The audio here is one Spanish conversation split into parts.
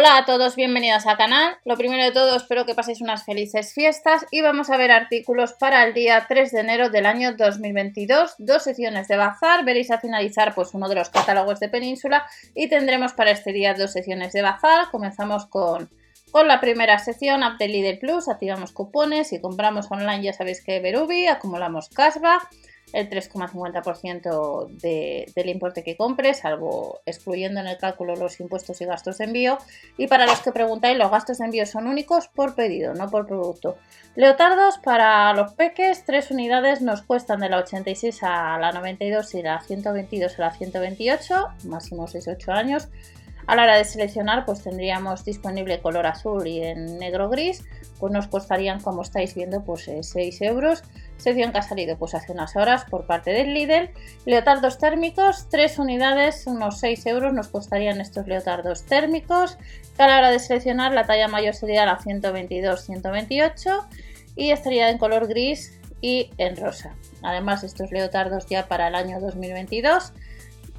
Hola a todos, bienvenidos al canal. Lo primero de todo, espero que paséis unas felices fiestas y vamos a ver artículos para el día 3 de enero del año 2022. Dos secciones de bazar, veréis a finalizar pues uno de los catálogos de Península y tendremos para este día dos secciones de bazar. Comenzamos con, con la primera sección, App de Lidl Plus, activamos cupones y compramos online, ya sabéis que Berubi, acumulamos cashback el 3,50% de, del importe que compres, salvo excluyendo en el cálculo los impuestos y gastos de envío. Y para los que preguntáis, los gastos de envío son únicos por pedido, no por producto. Leotardos para los peques, tres unidades nos cuestan de la 86 a la 92 y de la 122 a la 128, máximo 6-8 años. A la hora de seleccionar, pues tendríamos disponible color azul y en negro gris, pues nos costarían, como estáis viendo, pues 6 eh, euros. Sección que ha salido pues hace unas horas por parte del Lidl. Leotardos térmicos, 3 unidades, unos 6 euros nos costarían estos leotardos térmicos. A la hora de seleccionar, la talla mayor sería la 122-128 y estaría en color gris y en rosa. Además, estos leotardos ya para el año 2022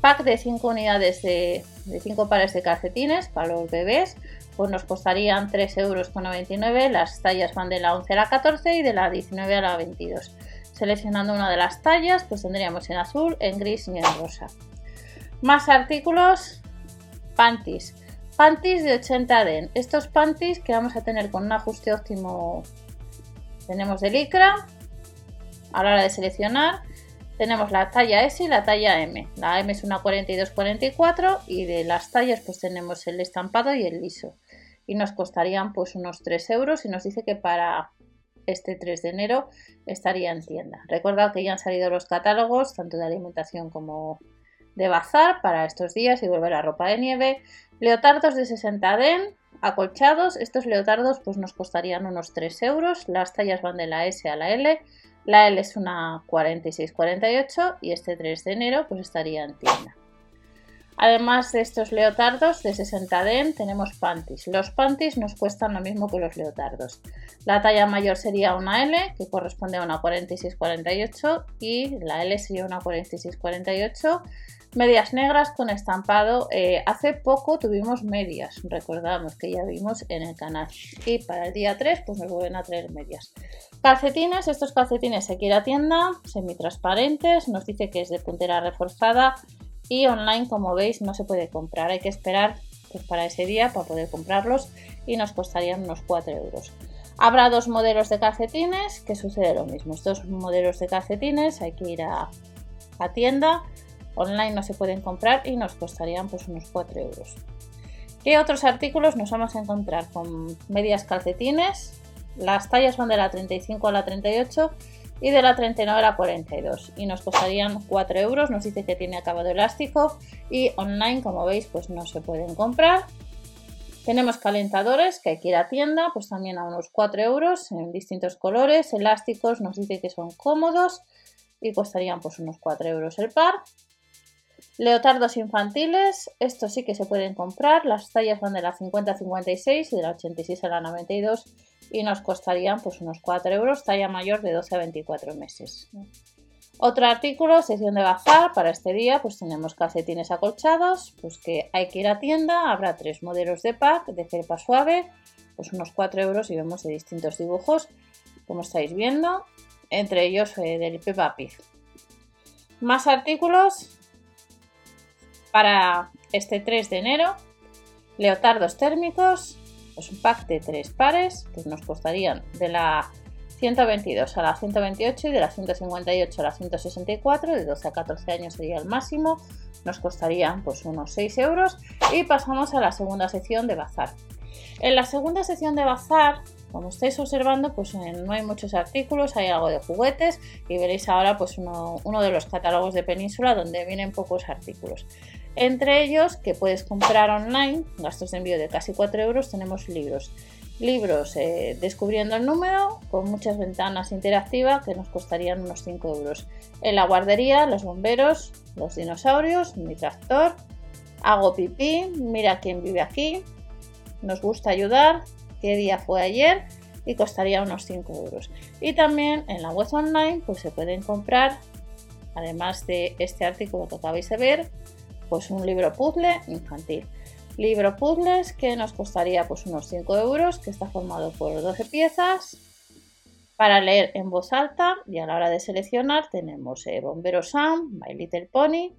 pack de 5 unidades de, 5 pares de calcetines para los bebés, pues nos costarían 3,99 euros. Las tallas van de la 11 a la 14 y de la 19 a la 22. Seleccionando una de las tallas, pues tendríamos en azul, en gris y en rosa. Más artículos, panties. Panties de 80 den. Estos panties que vamos a tener con un ajuste óptimo, tenemos de licra. A la hora de seleccionar, tenemos la talla S y la talla M. La M es una 42-44 y de las tallas pues tenemos el estampado y el liso. Y nos costarían pues unos 3 euros y nos dice que para este 3 de enero estaría en tienda. Recuerda que ya han salido los catálogos tanto de alimentación como de bazar para estos días y volver a ropa de nieve. Leotardos de 60 den, acolchados. Estos leotardos pues nos costarían unos 3 euros. Las tallas van de la S a la L la L es una 46-48 y este 3 de enero pues estaría en tienda. Además de estos leotardos de 60 den tenemos panties. Los panties nos cuestan lo mismo que los leotardos. La talla mayor sería una L que corresponde a una 46-48 y la L sería una 46-48 Medias negras con estampado. Eh, hace poco tuvimos medias, recordamos que ya vimos en el canal. Y para el día 3 pues nos vuelven a traer medias. Calcetines, estos calcetines se quiere a tienda, semitransparentes, nos dice que es de puntera reforzada y online como veis no se puede comprar, hay que esperar pues, para ese día para poder comprarlos y nos costarían unos 4 euros. Habrá dos modelos de calcetines que sucede lo mismo. Estos modelos de calcetines hay que ir a, tienda Online no se pueden comprar y nos costarían pues unos 4 euros. ¿Qué otros artículos nos vamos a encontrar? Con medias calcetines. Las tallas van de la 35 a la 38 y de la 39 a la 42 y nos costarían 4 euros. Nos dice que tiene acabado elástico y online, como veis, pues no se pueden comprar. Tenemos calentadores que hay que ir a tienda, pues también a unos 4 euros en distintos colores. Elásticos nos dice que son cómodos y costarían pues unos 4 euros el par. Leotardos infantiles, estos sí que se pueden comprar, las tallas van de la 50 a 56 y de la 86 a la 92 y nos costarían pues unos 4 euros, talla mayor de 12 a 24 meses. Otro artículo, sección de bazar, para este día pues tenemos calcetines acolchados, pues que hay que ir a tienda, habrá tres modelos de pack de felpa suave, pues unos 4 euros y vemos de distintos dibujos, como estáis viendo, entre ellos eh, del Peppa Pig. Más artículos, para este 3 de enero, leotardos térmicos, pues un pack de 3 pares, pues nos costarían de la 122 a la 128 y de la 158 a la 164, de 12 a 14 años sería el máximo, nos costarían pues unos 6 euros y pasamos a la segunda sección de bazar. En la segunda sección de bazar, como estáis observando, pues eh, no hay muchos artículos, hay algo de juguetes y veréis ahora pues uno de los catálogos de Península donde vienen pocos artículos. Entre ellos, que puedes comprar online, gastos de envío de casi 4 euros, tenemos libros. Libros eh, descubriendo el número, con muchas ventanas interactivas que nos costarían unos 5 euros. En la guardería, los bomberos, los dinosaurios, mi tractor, hago pipí, mira quién vive aquí, nos gusta ayudar, qué día fue ayer y costaría unos 5 euros. Y también en la web online pues se pueden comprar, además de este artículo que acabáis de ver, pues un libro puzzle infantil. Libro puzzles que nos costaría pues unos 5 euros, que está formado por 12 piezas. Para leer en voz alta y a la hora de seleccionar tenemos eh, Bombero Sam, My Little Pony,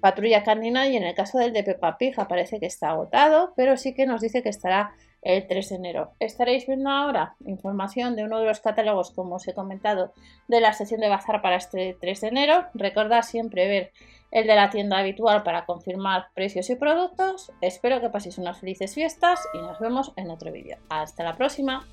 Patrulla Candina y en el caso del de Peppa Pig aparece que está agotado, pero sí que nos dice que estará el 3 de enero. Estaréis viendo ahora información de uno de los catálogos, como os he comentado, de la sesión de bazar para este 3 de enero. Recordad siempre ver el de la tienda habitual para confirmar precios y productos. Espero que paséis unas felices fiestas y nos vemos en otro vídeo. Hasta la próxima.